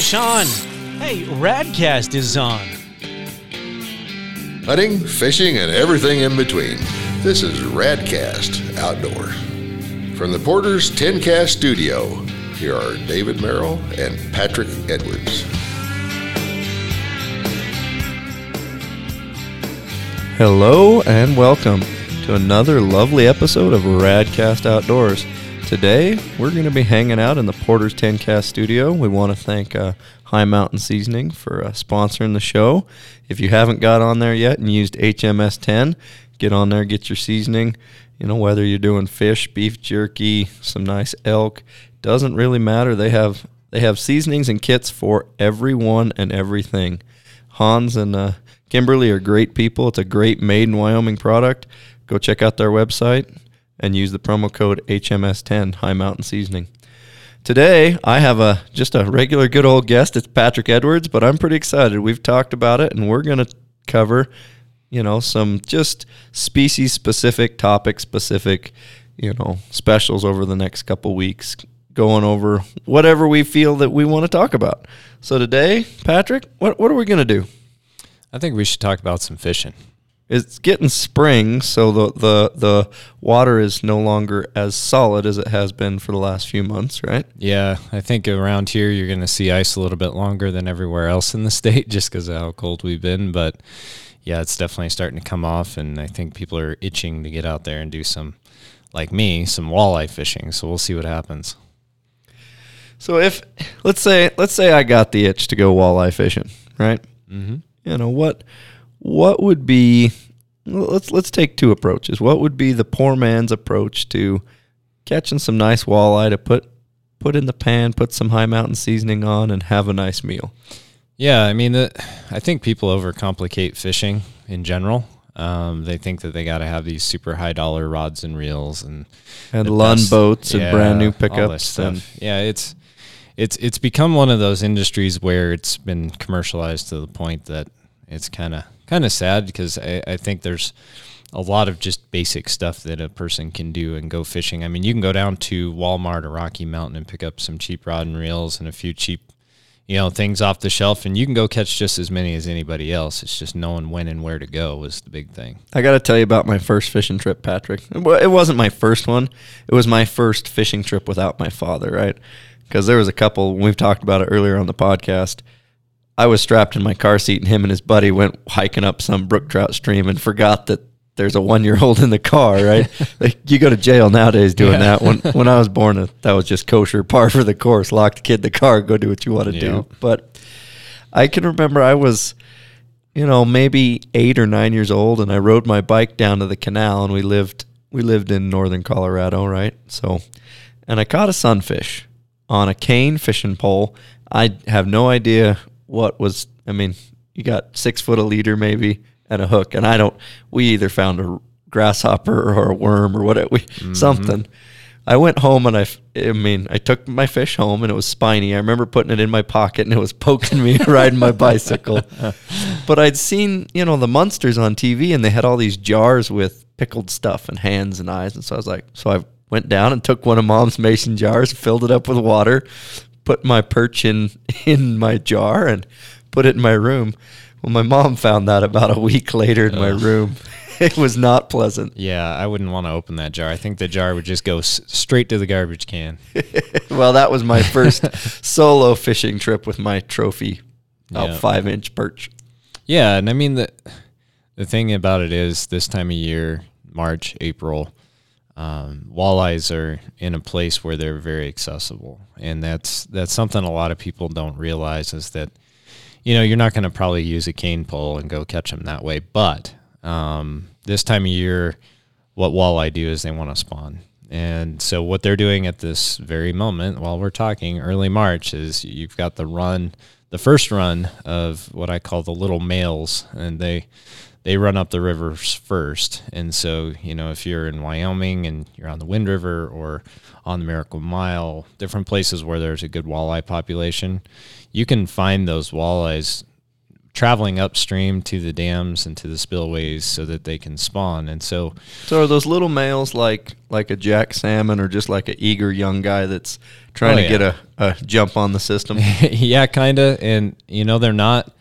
Sean. Hey, Radcast is on. Hunting, fishing, and everything in between. This is Radcast Outdoors. From the Porter's 10 Cast Studio, here are David Merrill and Patrick Edwards. Hello and welcome to another lovely episode of Radcast Outdoors. Today we're going to be hanging out in the Porter's 10 Cast studio. We want to thank uh, High Mountain Seasoning for uh, sponsoring the show. If you haven't got on there yet and used HMS 10, get on there, get your seasoning. You know, whether you're doing fish, beef jerky, some nice elk, doesn't really matter. They have they have seasonings and kits for everyone and everything. Hans and uh, Kimberly are great people. It's a great made in Wyoming product. Go check out their website and use the promo code HMS10 High Mountain Seasoning. Today, I have a just a regular good old guest. It's Patrick Edwards, but I'm pretty excited. We've talked about it and we're going to cover, you know, some just species specific, topic specific, you know, specials over the next couple weeks going over whatever we feel that we want to talk about. So today, Patrick, what what are we going to do? I think we should talk about some fishing. It's getting spring, so the, the the water is no longer as solid as it has been for the last few months, right? Yeah, I think around here you're going to see ice a little bit longer than everywhere else in the state just because of how cold we've been. But yeah, it's definitely starting to come off, and I think people are itching to get out there and do some, like me, some walleye fishing. So we'll see what happens. So if let's say let's say I got the itch to go walleye fishing, right? Mm-hmm. You know what what would be let's let's take two approaches. What would be the poor man's approach to catching some nice walleye to put put in the pan, put some high mountain seasoning on, and have a nice meal? Yeah, I mean, the, I think people overcomplicate fishing in general. Um, they think that they got to have these super high dollar rods and reels and and best- boats and yeah, brand new pickups and yeah, it's it's it's become one of those industries where it's been commercialized to the point that it's kind of kind of sad because I, I think there's a lot of just basic stuff that a person can do and go fishing. I mean, you can go down to Walmart or Rocky Mountain and pick up some cheap rod and reels and a few cheap, you know, things off the shelf, and you can go catch just as many as anybody else. It's just knowing when and where to go was the big thing. I got to tell you about my first fishing trip, Patrick. It wasn't my first one. It was my first fishing trip without my father, right? Because there was a couple. We've talked about it earlier on the podcast. I was strapped in my car seat, and him and his buddy went hiking up some brook trout stream and forgot that there's a one year old in the car. Right? like you go to jail nowadays doing Yeah. that. When when I was born, uh, that was just kosher, par for the course. Lock the kid in the car, go do what you want to Yeah. do. But I can remember I was you know, maybe eight or nine years old, and I rode my bike down to the canal, and we lived we lived in northern Colorado, right? So, and I caught a sunfish on a cane fishing pole. I have no idea what was. I mean, you got six foot a leader maybe and a hook, and I don't. We either found a grasshopper or a worm or whatever, we, mm-hmm. something. I went home and I, I mean, I took my fish home and it was spiny. I remember putting it in my pocket and it was poking me riding my bicycle. But I'd seen, you know, the monsters on TV and they had all these jars with pickled stuff and hands and eyes. And so I was like, so I went down and took one of mom's mason jars, filled it up with water, put my perch in, in my jar and put it in my room. Well, my mom found that about a week later in my room. It was not pleasant. Yeah, I wouldn't want to open that jar. I think the jar would just go s- straight to the garbage can. well, that was my first solo fishing trip with my trophy, about Yeah. five inch perch. Yeah, and I mean the the thing about it is this time of year, March, April, um, walleyes are in a place where they're very accessible, and that's that's something a lot of people don't realize is that you know you're not going to probably use a cane pole and go catch them that way, but um, this time of year, what walleye do is they want to spawn. And so what they're doing at this very moment while we're talking early March is you've got the run, the first run of what I call the little males and they they run up the rivers first. And so, you know, if you're in Wyoming and you're on the Wind River or on the Miracle Mile, different places where there's a good walleye population, you can find those walleyes traveling upstream to the dams and to the spillways so that they can spawn. And so, So are those little males like like a jack salmon or just like an eager young guy that's trying Oh, to get a, a jump on the system? yeah, kind of. And you know, they're not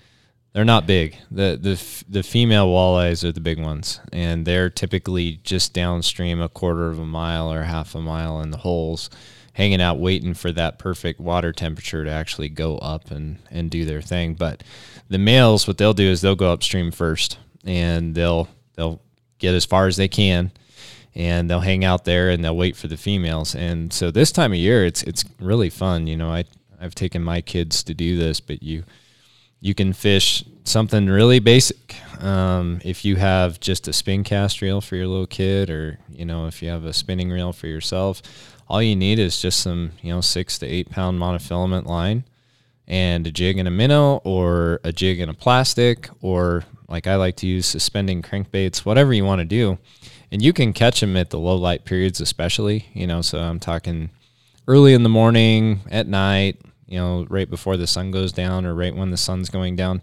they're not big. The the f- the female walleyes are the big ones, and they're typically just downstream a quarter of a mile or half a mile in the holes, hanging out waiting for that perfect water temperature to actually go up and and do their thing. But the males, what they'll do is they'll go upstream first, and they'll they'll get as far as they can and they'll hang out there and they'll wait for the females. And so this time of year, it's it's really fun. You know, I I've taken my kids to do this, but you you can fish something really basic. Um, if you have just a spin cast reel for your little kid, or you know, if you have a spinning reel for yourself, all you need is just some you know six to eight pound monofilament line and a jig and a minnow or a jig and a plastic or like I like to use suspending crankbaits, whatever you want to do. And you can catch them at the low light periods, especially, you know, so I'm talking early in the morning, at night, you know, right before the sun goes down or right when the sun's going down.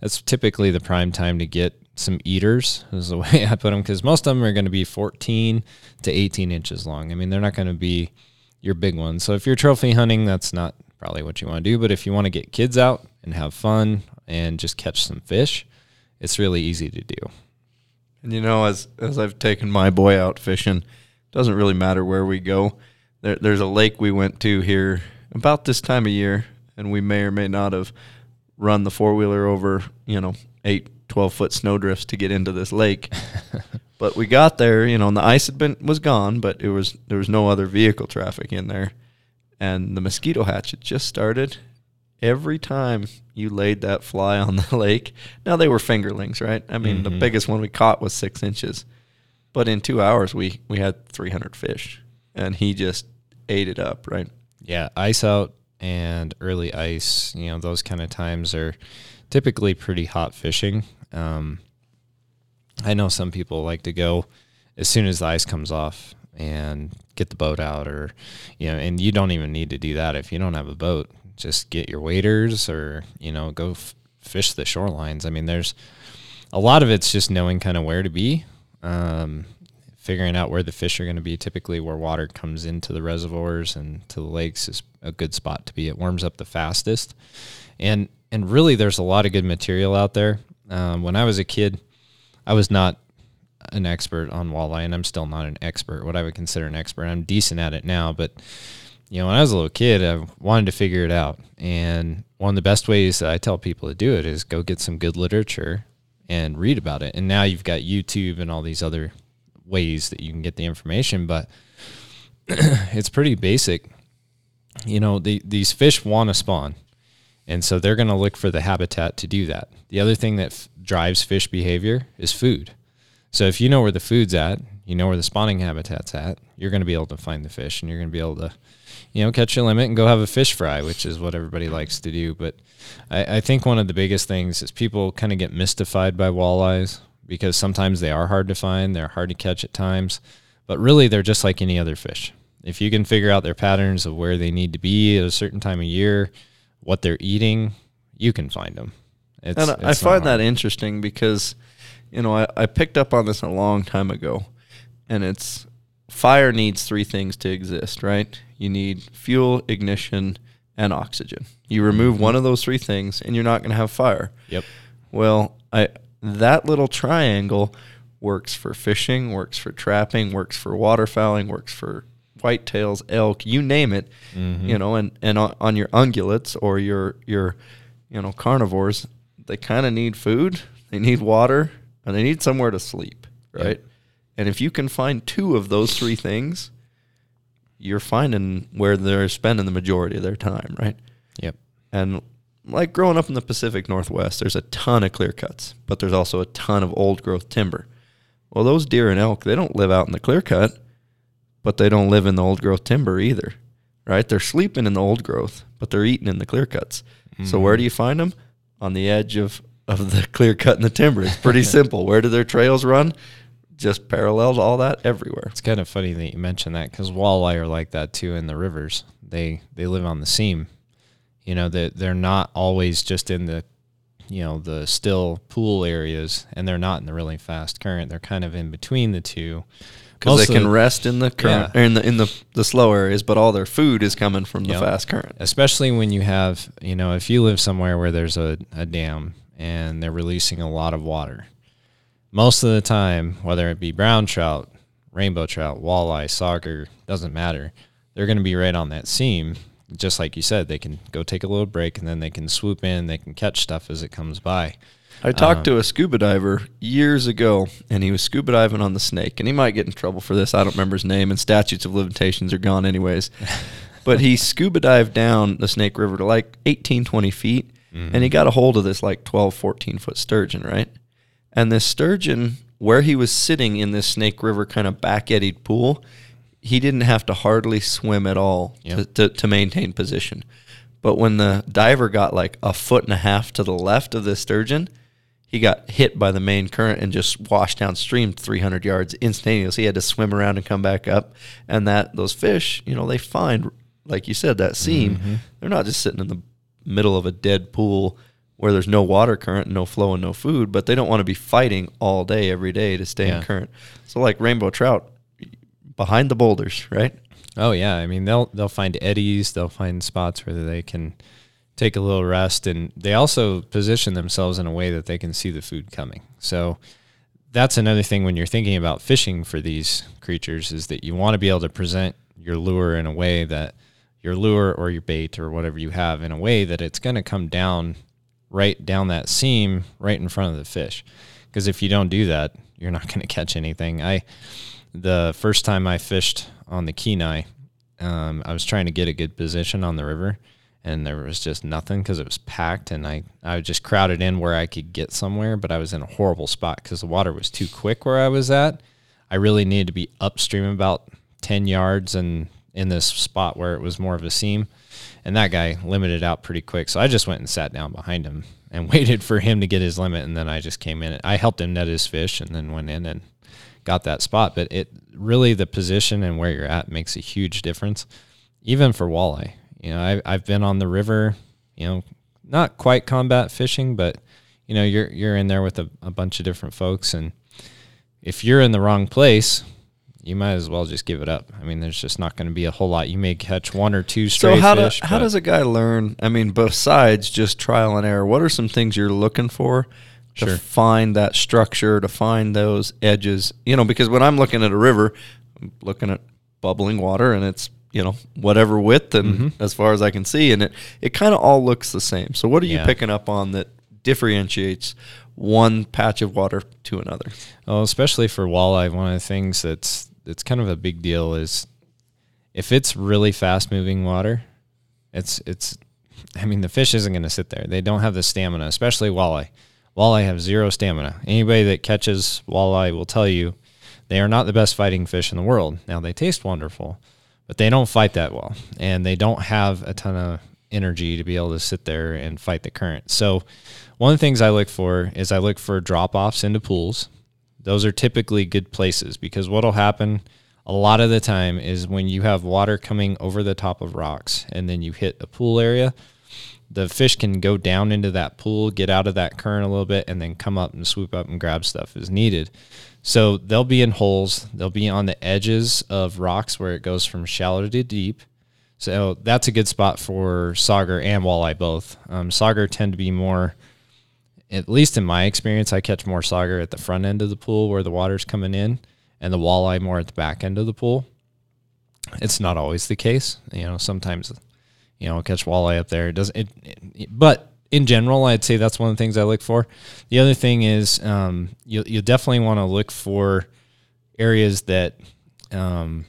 That's typically the prime time to get some eaters, is the way I put them, because most of them are going to be 14 to 18 inches long. I mean, they're not going to be your big ones. So if you're trophy hunting, that's not probably what you want to do. But if you want to get kids out and have fun and just catch some fish, it's really easy to do. And you know, as as I've taken my boy out fishing, it doesn't really matter where we go. There, there's a lake we went to here about this time of year, and we may or may not have run the four wheeler over, you know, eight, 12 foot snowdrifts to get into this lake. but we got there, you know, and the ice had been was gone, but it was there was no other vehicle traffic in there, and the mosquito hatch had just started. Every time you laid that fly on the lake, now they were fingerlings, right? I mean, the Mhm. biggest one we caught was six inches, but in two hours we we had 300 fish, and he just ate it up, right? Yeah, ice out and early ice, you know, those kind of times are typically pretty hot fishing. Um, I know some people like to go as soon as the ice comes off and get the boat out, or, you know, and you don't even need to do that if you don't have a boat. Just get your waders or, you know, go f- fish the shorelines. I mean, there's a lot of it's just knowing kind of where to be. Um, figuring out where the fish are going to be. Typically, where water comes into the reservoirs and to the lakes is a good spot to be. It warms up the fastest, and and really, there's a lot of good material out there. Um, when I was a kid, I was not an expert on walleye, and I'm still not an expert. What I would consider an expert, I'm decent at it now, but you know, when I was a little kid, I wanted to figure it out, and one of the best ways that I tell people to do it is go get some good literature and read about it. And now you've got YouTube and all these other ways that you can get the information, but it's pretty basic. You know, the, these fish want to spawn, and so they're going to look for the habitat to do that. The other thing that f- drives fish behavior is food. So if you know where the food's at, you know where the spawning habitat's at, you're going to be able to find the fish, and you're going to be able to, you know, catch your limit and go have a fish fry, which is what everybody likes to do. But I, I think one of the biggest things is people kind of get mystified by walleyes because sometimes they are hard to find, they're hard to catch at times, but really they're just like any other fish. If you can figure out their patterns of where they need to be at a certain time of year, what they're eating, you can find them. It's, and I- I find that interesting because, you know, I, I picked up on this a long time ago, and it's fire needs three things to exist, right? You need fuel, ignition, and oxygen. You remove Mm-hmm. one of those three things, and you're not going to have fire. Yep. Well, I that little triangle works for fishing, works for trapping, works for waterfowling, works for whitetails, elk, you name it. Mm-hmm. You know, and and on, on your ungulates or your your you know carnivores, they kind of need food, they need water, and they need somewhere to sleep, right? And if you can find two of those three things, you're finding where they're spending the majority of their time, right? Yep. And like growing up in the Pacific Northwest, there's a ton of clear cuts, but there's also a ton of old growth timber. Well, those deer and elk, they don't live out in the clear cut, but they don't live in the old growth timber either, right? They're sleeping in the old growth, but they're eating in the clear cuts. So mm-hmm. where do you find them? On the edge of, of the clear cut and the timber. It's pretty simple. Where do their trails run? Just parallel to all that everywhere. It's kind of funny that you mention that because walleye are like that too in the rivers. They they live on the seam. You know that they're not always just in the you know the still pool areas, and they're not in the really fast current. They're kind of in between the two. because they can rest in the current Yeah. or in the in the, the slow areas, but all their food is coming from the Yep. fast current. especially when you have you know if you live somewhere where there's a, a dam and they're releasing a lot of water most of the time whether it be brown trout rainbow trout walleye sauger doesn't matter they're going to be right on that seam just like you said they can go take a little break and then they can swoop in they can catch stuff as it comes by I talked to um, a scuba diver years ago, and he was scuba diving on the snake, and he might get in trouble for this. I don't remember his name, and statutes of limitations are gone anyways. but he scuba dived down the Snake River to like 18, 20 feet, Mm-hmm. and he got a hold of this like 12, 14 foot sturgeon, right? And this sturgeon, where he was sitting in this Snake River kind of back eddied pool, he didn't have to hardly swim at all Yep. to, to, to maintain position. But when the diver got like a foot and a half to the left of the sturgeon, he got hit by the main current and just washed downstream 300 yards instantaneously. He had to swim around and come back up. And that those fish, you know, they find, like you said, that seam. Mm-hmm. They're not just sitting in the middle of a dead pool where there's no water current, no flow, and no food, but they don't want to be fighting all day, every day to stay Yeah. in current. So, like rainbow trout, behind the boulders, right? Oh yeah, I mean they'll they'll find eddies, they'll find spots where they can take a little rest, and they also position themselves in a way that they can see the food coming. So that's another thing when you're thinking about fishing for these creatures is that you want to be able to present your lure in a way that your lure or your bait or whatever you have in a way that it's going to come down right down that seam right in front of the fish. Because if you don't do that, you're not going to catch anything. I the first time I fished on the Kenai, um, I was trying to get a good position on the river, and there was just nothing because it was packed, and I I was just crowded in where I could get somewhere, but I was in a horrible spot because the water was too quick where I was at. I really needed to be upstream about ten yards and in this spot where it was more of a seam, and that guy limited out pretty quick. So I just went and sat down behind him and waited for him to get his limit, and then I just came in. I helped him net his fish, and then went in and got that spot. But it really the position and where you're at makes a huge difference, even for walleye. You know, I, I've been on the river. You know, not quite combat fishing, but you know, you're you're in there with a, a bunch of different folks, and if you're in the wrong place, you might as well just give it up. I mean, there's just not going to be a whole lot. You may catch one or two stray so how fish. do, how does a guy learn? I mean, besides just trial and error, what are some things you're looking for to Sure. find that structure, to find those edges? You know, because when I'm looking at a river, I'm looking at bubbling water, and it's you know whatever width and Mm-hmm. as far as I can see, and it it kind of all looks the same. So what are you Yeah. picking up on that differentiates one patch of water to another? Well, especially for walleye, one of the things that's that's kind of a big deal is if it's really fast moving water, it's it's I mean the fish isn't going to sit there. They don't have the stamina, especially walleye. Walleye have zero stamina. Anybody that catches walleye will tell you they are not the best fighting fish in the world. Now they taste wonderful, but they don't fight that well, and they don't have a ton of energy to be able to sit there and fight the current. So, one of the things I look for is I look for drop offs into pools. Those are typically good places because what'll happen a lot of the time is when you have water coming over the top of rocks and then you hit a pool area, the fish can go down into that pool, get out of that current a little bit, and then come up and swoop up and grab stuff as needed. So they'll be in holes, they'll be on the edges of rocks where it goes from shallow to deep. So that's a good spot for sauger and walleye both. Um, sauger tend to be more, at least in my experience, I catch more sauger at the front end of the pool where the water's coming in, and the walleye more at the back end of the pool. It's not always the case, you know. Sometimes, you know, I'll catch walleye up there. It doesn't, it, it- but in general, I'd say that's one of the things I look for. The other thing is, um, you you definitely want to look for areas that, um,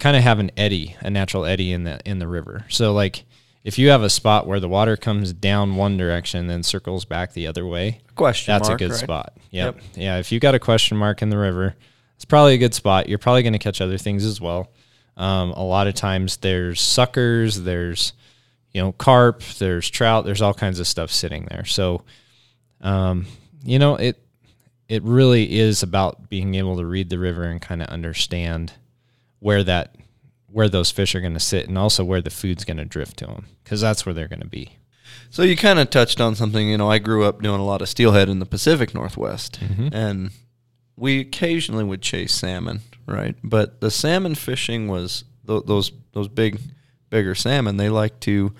kind of have an eddy, a natural eddy in the in the river. So like if you have a spot where the water comes down one direction and then circles back the other way, Question that's mark, a good right? spot. Yep. Yeah, if you've got a question mark in the river, it's probably a good spot. You're probably going to catch other things as well. Um, a lot of times there's suckers, there's you know carp, there's trout, there's all kinds of stuff sitting there. So um, you know it it really is about being able to read the river and kind of understand where that where those fish are going to sit and also where the food's going to drift to them because that's where they're going to be. So you kind of touched on something. You know, I grew up doing a lot of steelhead in the Pacific Northwest, mm-hmm. and we occasionally would chase salmon, right? But the salmon fishing was th- those those big, bigger salmon. They like to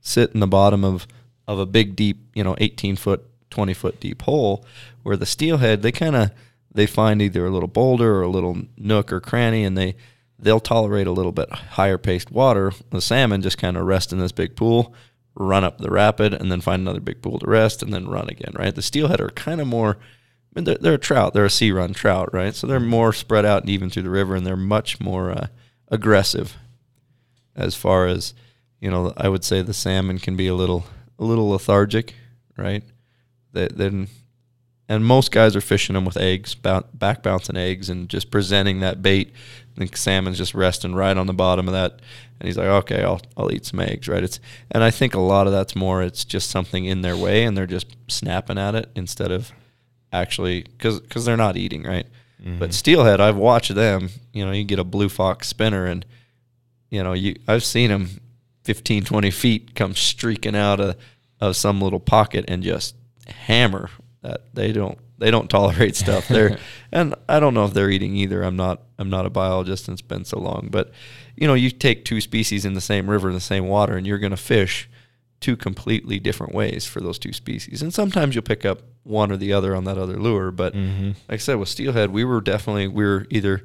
sit in the bottom of of a big, deep, you know, eighteen foot, twenty foot deep hole. Where the steelhead, they kind of they find either a little boulder or a little nook or cranny, and they they'll tolerate a little bit higher paced water. The salmon just kind of rest in this big pool, run up the rapid, and then find another big pool to rest, and then run again. Right? The steelhead are kind of more. I mean, they're, they're a trout. They're a sea run trout, right? So they're more spread out and even through the river, and they're much more uh, aggressive. As far as you know, I would say the salmon can be a little a little lethargic, right? They, then and most guys are fishing them with eggs, back bouncing eggs, and just presenting that bait. And the salmon's just resting right on the bottom of that, and he's like, "Okay, I'll I'll eat some eggs." Right? It's and I think a lot of that's more. It's just something in their way, and they're just snapping at it instead of actually because because they're not eating right. But mm-hmm. steelhead, I've watched them. You know, you get a blue fox spinner, and you know, you I've seen them 15, 20 feet come streaking out of of some little pocket and just hammer that they don't they don't tolerate stuff. There and i don't know if they're eating either. I'm not i'm not a biologist and it's been so long but you know you take two species in the same river in the same water and you're going to fish two completely different ways for those two species. And sometimes you'll pick up one or the other on that other lure but like i said with steelhead we were definitely we were either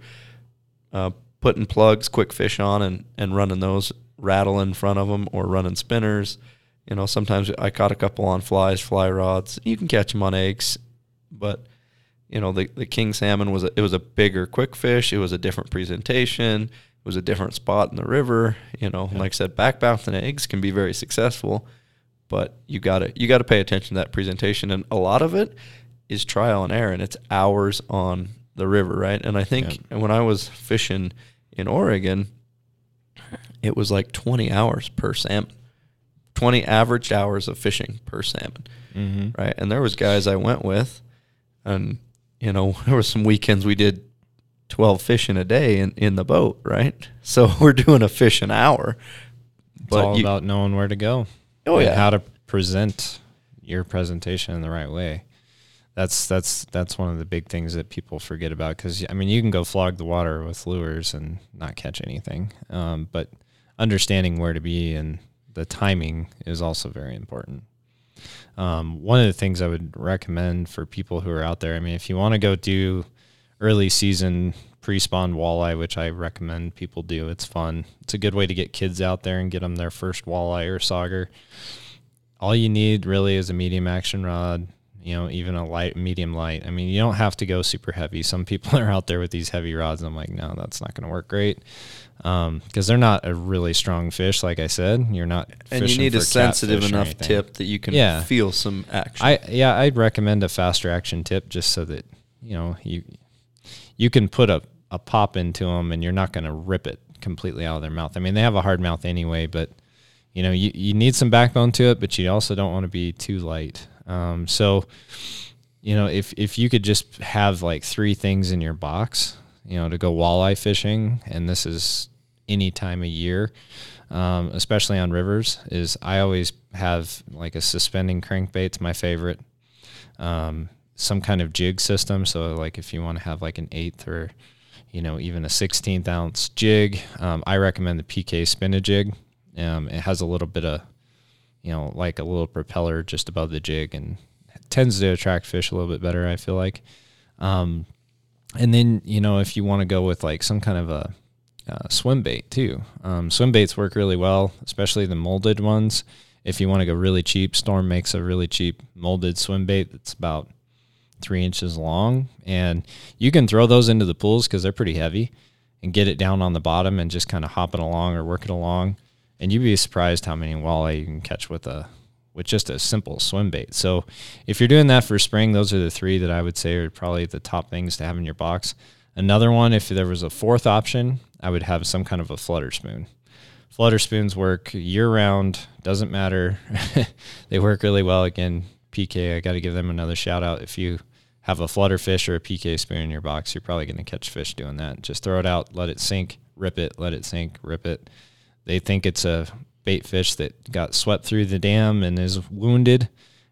uh, putting plugs Kwikfish on and and running those rattle in front of them or running spinners you know, sometimes I caught a couple on flies, fly rods. You can catch them on eggs, but you know, the the king salmon was a, it was a bigger Kwikfish. It was a different presentation. It was a different spot in the river. You know, like I said, back bouncing eggs can be very successful, but you gotta you gotta pay attention to that presentation, and a lot of it is trial and error, and it's hours on the river, right? And I think when I was fishing in Oregon, it was like twenty hours per salmon. 20 average hours of fishing per salmon right and there was guys i went with and you know there was some weekends we did 12 fish in a day in, in the boat right so we're doing a fish an hour It's all you- about knowing where to go. Oh, yeah. how to present your presentation in the right way. That's that's that's one of the big things that people forget about because I mean you can go flog the water with lures and not catch anything, um, but understanding where to be and the timing is also very important. Um, one of the things I would recommend for people who are out there, I mean, if you want to go do early season pre-spawn walleye, which I recommend people do, it's fun. It's a good way to get kids out there and get them their first walleye or sauger. All you need really is a medium action rod, you know, even a light, medium light. I mean, you don't have to go super heavy. Some people are out there with these heavy rods, and I'm like, no, that's not going to work great um, because they're not a really strong fish. Like I said, you're not. and you need a sensitive enough tip that you can Yeah. feel some action I yeah, I'd recommend a faster action tip just so that you know you you can put a, a pop into them and you're not going to rip it completely out of their mouth. I mean, they have a hard mouth anyway, but you know you, you need some backbone to it, but you also don't want to be too light. Um, so you know if if you could just have like three things in your box, you know, to go walleye fishing, and this is any time of year, um, especially on rivers, is I always have like a suspending crankbait's my favorite. Um, some kind of jig system. So like if you want to have like an eighth or you know even a 16th ounce jig, um, I recommend the PK spin a jig. Um, it has a little bit of you know like a little propeller just above the jig and tends to attract fish a little bit better. I feel like. Um, and then you know if you want to go with like some kind of a uh, swim bait too. Um, swim baits work really well, especially the molded ones. If you want to go really cheap, Storm makes a really cheap molded swim bait that's about three inches long, and you can throw those into the pools because they're pretty heavy, and get it down on the bottom and just kind of hop it along or work it along, and you'd be surprised how many walleye you can catch with a with just a simple swim bait. So if you're doing that for spring, those are the three that I would say are probably the top things to have in your box. Another one, if there was a fourth option, I would have some kind of a flutter spoon. Flutter spoons work year round, doesn't matter. they work really well. Again, PK, I got to give them another shout out. If you have a flutter fish or a PK spoon in your box, you're probably going to catch fish doing that. Just throw it out, let it sink, rip it, let it sink, rip it. They think it's a bait fish that got swept through the dam and is wounded,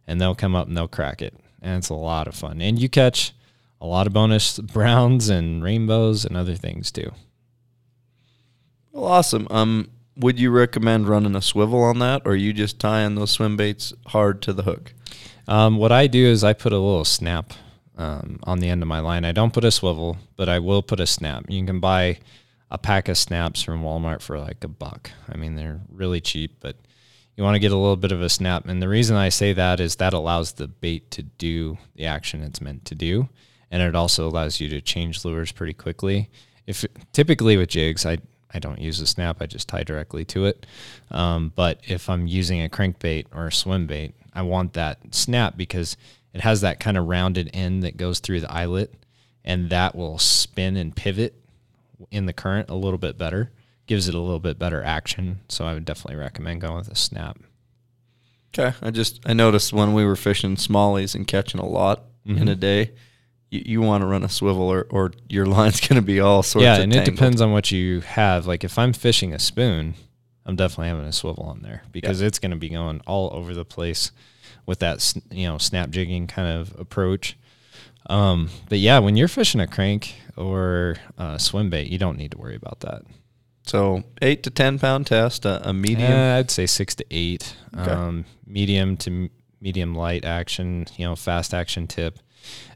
and they'll come up and they'll crack it, and it's a lot of fun. And you catch a lot of bonus browns and rainbows and other things too. Well, awesome. Um, would you recommend running a swivel on that, or are you just tying those swim baits hard to the hook? Um, what I do is I put a little snap um, on the end of my line. I don't put a swivel, but I will put a snap. You can buy a pack of snaps from Walmart for like a buck. I mean, they're really cheap, but you want to get a little bit of a snap. And the reason I say that is that allows the bait to do the action it's meant to do. And it also allows you to change lures pretty quickly. If typically with jigs, I I don't use a snap. I just tie directly to it. Um, but if I'm using a crankbait or a swim bait, I want that snap because it has that kind of rounded end that goes through the eyelet, and that will spin and pivot in the current a little bit better. Gives it a little bit better action. So I would definitely recommend going with a snap. Okay. I just I noticed when we were fishing smallies and catching a lot mm-hmm. in a day, you, you want to run a swivel or, or your line's going to be all sorts yeah, of and tangled. it depends on what you have. Like if I'm fishing a spoon, I'm definitely having a swivel on there because yeah. it's going to be going all over the place with that you know snap jigging kind of approach. Um, but yeah, when you're fishing a crank or a swim bait, you don't need to worry about that. So eight to ten pound test, a, a medium. Uh, I'd say six to eight. Okay. Um, medium to medium light action. You know, fast action tip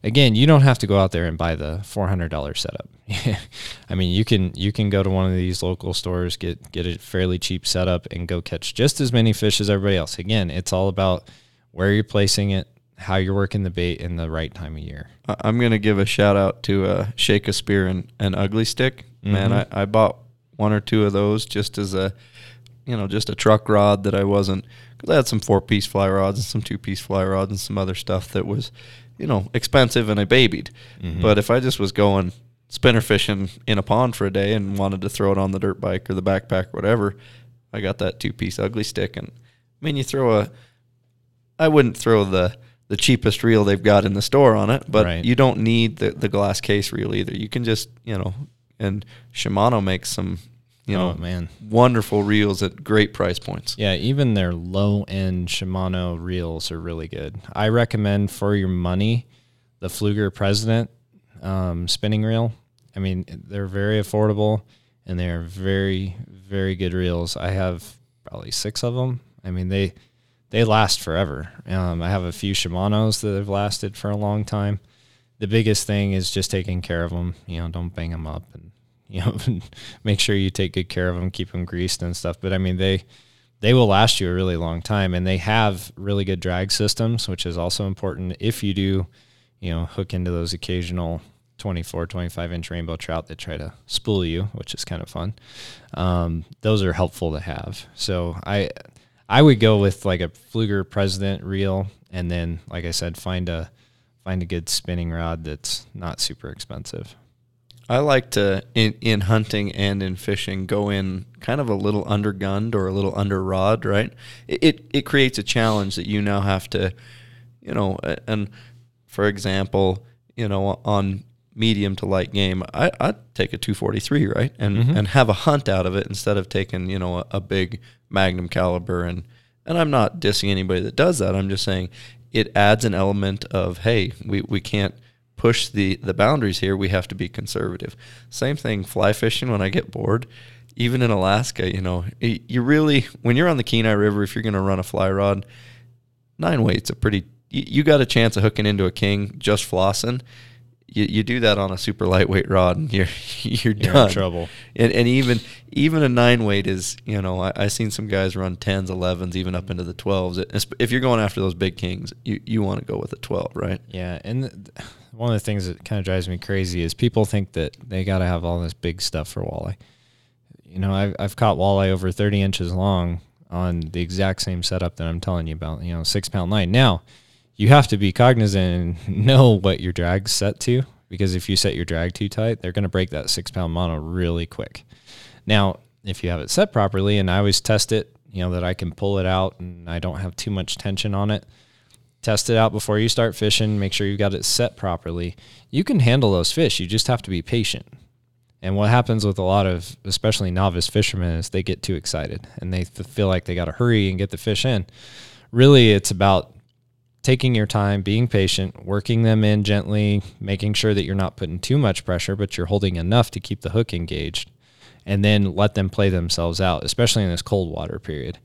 again, you don't have to go out there and buy the four hundred dollar setup. I mean, you can you can go to one of these local stores, get get a fairly cheap setup, and go catch just as many fish as everybody else. Again, it's all about where you're placing it, how you're working the bait, in the right time of year. I'm gonna give a shout out to uh, Shakespeare and an Ugly Stik. Mm-hmm. Man, I, I bought one or two of those just as a you know just a truck rod that I wasn't because I had some four piece fly rods and some two piece fly rods and some other stuff that was you know, expensive and I babied. Mm-hmm. But if I just was going spinner fishing in a pond for a day and wanted to throw it on the dirt bike or the backpack or whatever, I got that two piece ugly stick. And I mean, you throw a, I wouldn't throw the, the cheapest reel they've got in the store on it, but right. you don't need the, the glass case reel either. You can just, you know, and Shimano makes some you know, oh, man, wonderful reels at great price points. Yeah, even their low end Shimano reels are really good. I recommend for your money the Pflueger President um, spinning reel. I mean, they're very affordable and they're very, very good reels. I have probably six of them. I mean, they they last forever. Um, I have a few Shimano's that have lasted for a long time. The biggest thing is just taking care of them. You know, don't bang them up and you know, make sure you take good care of them, keep them greased and stuff. But I mean, they they will last you a really long time, and they have really good drag systems, which is also important if you do, you know, hook into those occasional 24, 25 inch rainbow trout that try to spool you, which is kind of fun. Um, those are helpful to have. So I I would go with like a Pflueger President reel, and then like I said, find a find a good spinning rod that's not super expensive. I like to in in hunting and in fishing go in kind of a little undergunned or a little under rod, right? It, it it creates a challenge that you now have to, you know, and for example, you know, on medium to light game, I I'd take a 243, right, and mm-hmm. and have a hunt out of it instead of taking you know a, a big Magnum caliber and and I'm not dissing anybody that does that. I'm just saying it adds an element of hey, we we can't push the the boundaries here, we have to be conservative. Same thing fly fishing when I get bored. Even in Alaska, you know, you really when you're on the Kenai River, if you're going to run a fly rod, nine weight's a pretty. You, got a chance of hooking into a king just flossing. You, you do that on a super lightweight rod, and you're you're, you're done. in trouble. And and even even a nine weight is you know I I seen some guys run tens, elevens, even up into the twelves. If you're going after those big kings, you you want to go with a twelve, right? Yeah, and one of the things that kind of drives me crazy is people think that they got to have all this big stuff for walleye. You know, I've, I've caught walleye over 30 inches long on the exact same setup that I'm telling you about, you know, six pound line. Now, you have to be cognizant and know what your drag's set to because if you set your drag too tight, they're going to break that six pound mono really quick. Now, if you have it set properly, and I always test it, you know, that I can pull it out and I don't have too much tension on it test it out before you start fishing, make sure you've got it set properly. You can handle those fish. You just have to be patient. And what happens with a lot of, especially novice fishermen, is they get too excited and they feel like they got to hurry and get the fish in. Really, it's about taking your time, being patient, working them in gently, making sure that you're not putting too much pressure, but you're holding enough to keep the hook engaged, and then let them play themselves out, especially in this cold water period.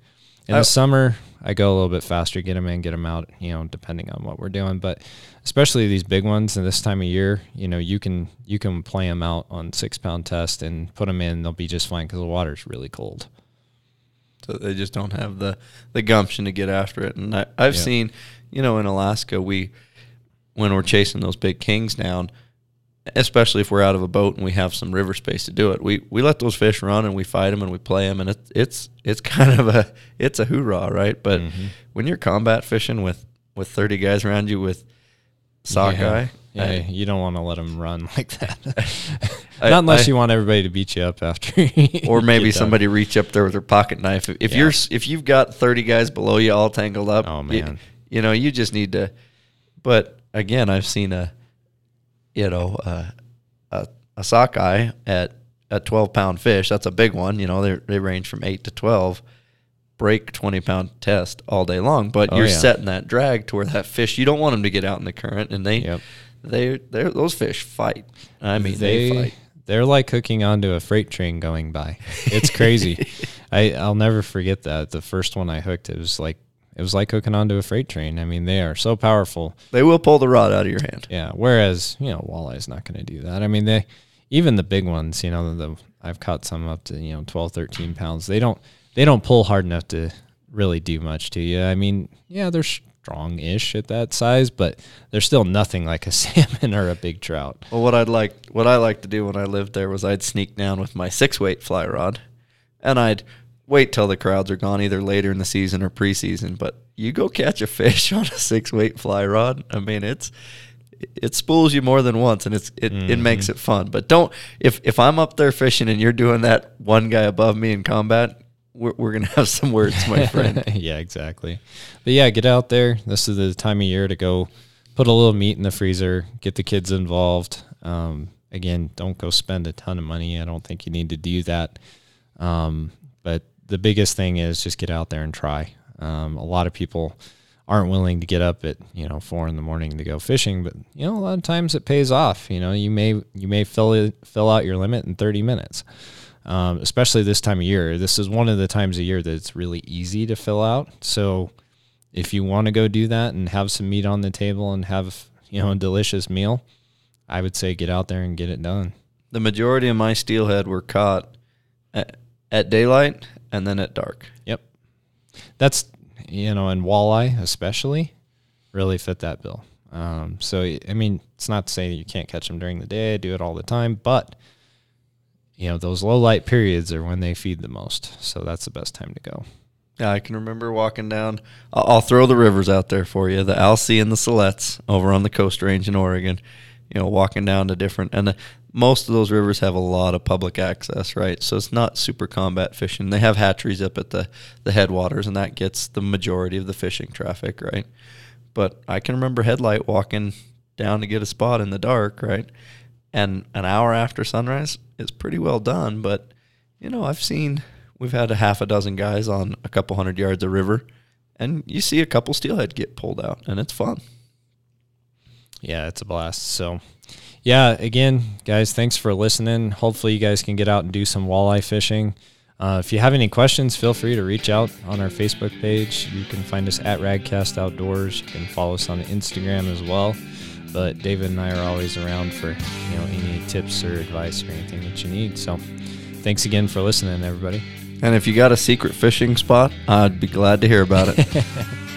In the oh. summer, I go a little bit faster, get them in, get them out, you know, depending on what we're doing. But especially these big ones, and this time of year, you know, you can you can play them out on six pound test and put them in; they'll be just fine because the water's really cold. so they just don't have the the gumption to get after it. And I, I've Yeah. seen, you know, in Alaska, we when we're chasing those big kings down, especially if we're out of a boat and we have some river space to do it, we we let those fish run and we fight them and we play them, and it's it's it's kind of a it's a hoorah, right? But Mm-hmm. when you're combat fishing with with thirty guys around you with sockeye, Yeah, I- you don't want to let them run like that. I- Not unless I- you want everybody to beat you up after. or maybe get done. somebody reach up there with their pocket knife. If, if Yeah. you're if you've got thirty guys below you all tangled up, Oh, man. you, know you just need to. But again, I've seen a, you know, uh, a a sockeye at a twelve pound fish. That's a big one. You know, they they range from eight to twelve. Break twenty pound test all day long, but Oh, you're yeah. setting that drag to where that fish you don't want them to get out in the current, and they Yep. they they those fish fight. I mean, they, fight. They're like hooking onto a freight train going by. It's crazy. I I'll never forget that. The first one I hooked, it was like it was like hooking onto a freight train. I mean, they are so powerful. They will pull the rod out of your hand. Yeah. Whereas you know, walleye's not going to do that. I mean, they even the big ones. You know, the I've caught some up to you know 12, 13 pounds. They don't they don't pull hard enough to really do much to you. I mean, yeah, they're strong-ish at that size, but they're still nothing like a salmon or a big trout. Well, what I'd like, what I like to do when I lived there was I'd sneak down with my six weight fly rod, and I'd wait till the crowds are gone, either later in the season or preseason. But you go catch a fish on a six weight fly rod. I mean, it's it spools you more than once, and it's it, it makes it fun. But don't if if I'm up there fishing and you're doing that one guy above me in combat, we're, we're gonna have some words, my friend. yeah, exactly. But yeah, get out there. This is the time of year to go put a little meat in the freezer, get the kids involved. Um, again, don't go spend a ton of money. I don't think you need to do that. Um, the biggest thing is just get out there and try. Um, a lot of people aren't willing to get up at you know four in the morning to go fishing, but you know a lot of times it pays off. You know you may you may fill it, fill out your limit in thirty minutes um, especially this time of year. This is one of the times of year that it's really easy to fill out. So if you want to go do that and have some meat on the table and have you know a delicious meal, I would say get out there and get it done. the majority of my steelhead were caught at, at daylight and then at dark. Yep, that's you know, and walleye especially really fit that bill. Um, so I mean, it's not to say you can't catch them during the day. I do it all the time, but you know, those low light periods are when they feed the most. So that's the best time to go. Yeah, I can remember walking down. I'll, I'll throw the rivers out there for you. The Alsea and the Siletz over on the Coast Range in Oregon. You know, walking down to different, and the, most of those rivers have a lot of public access, right? So it's not super combat fishing. They have hatcheries up at the the headwaters, and that gets the majority of the fishing traffic, right? But I can remember headlight walking down to get a spot in the dark, right? And an hour after sunrise is pretty well done. But you know, I've seen we've had a half a dozen guys on a couple hundred yards of river, and you see a couple steelhead get pulled out, and it's fun. Yeah, it's a blast. So, yeah, again, guys, thanks for listening. Hopefully, you guys can get out and do some walleye fishing. Uh, if you have any questions, feel free to reach out on our Facebook page. You can find us at Radcast Outdoors. You can follow us on Instagram as well. But David and I are always around for you know any tips or advice or anything that you need. So, thanks again for listening, everybody. And if you got a secret fishing spot, I'd be glad to hear about it.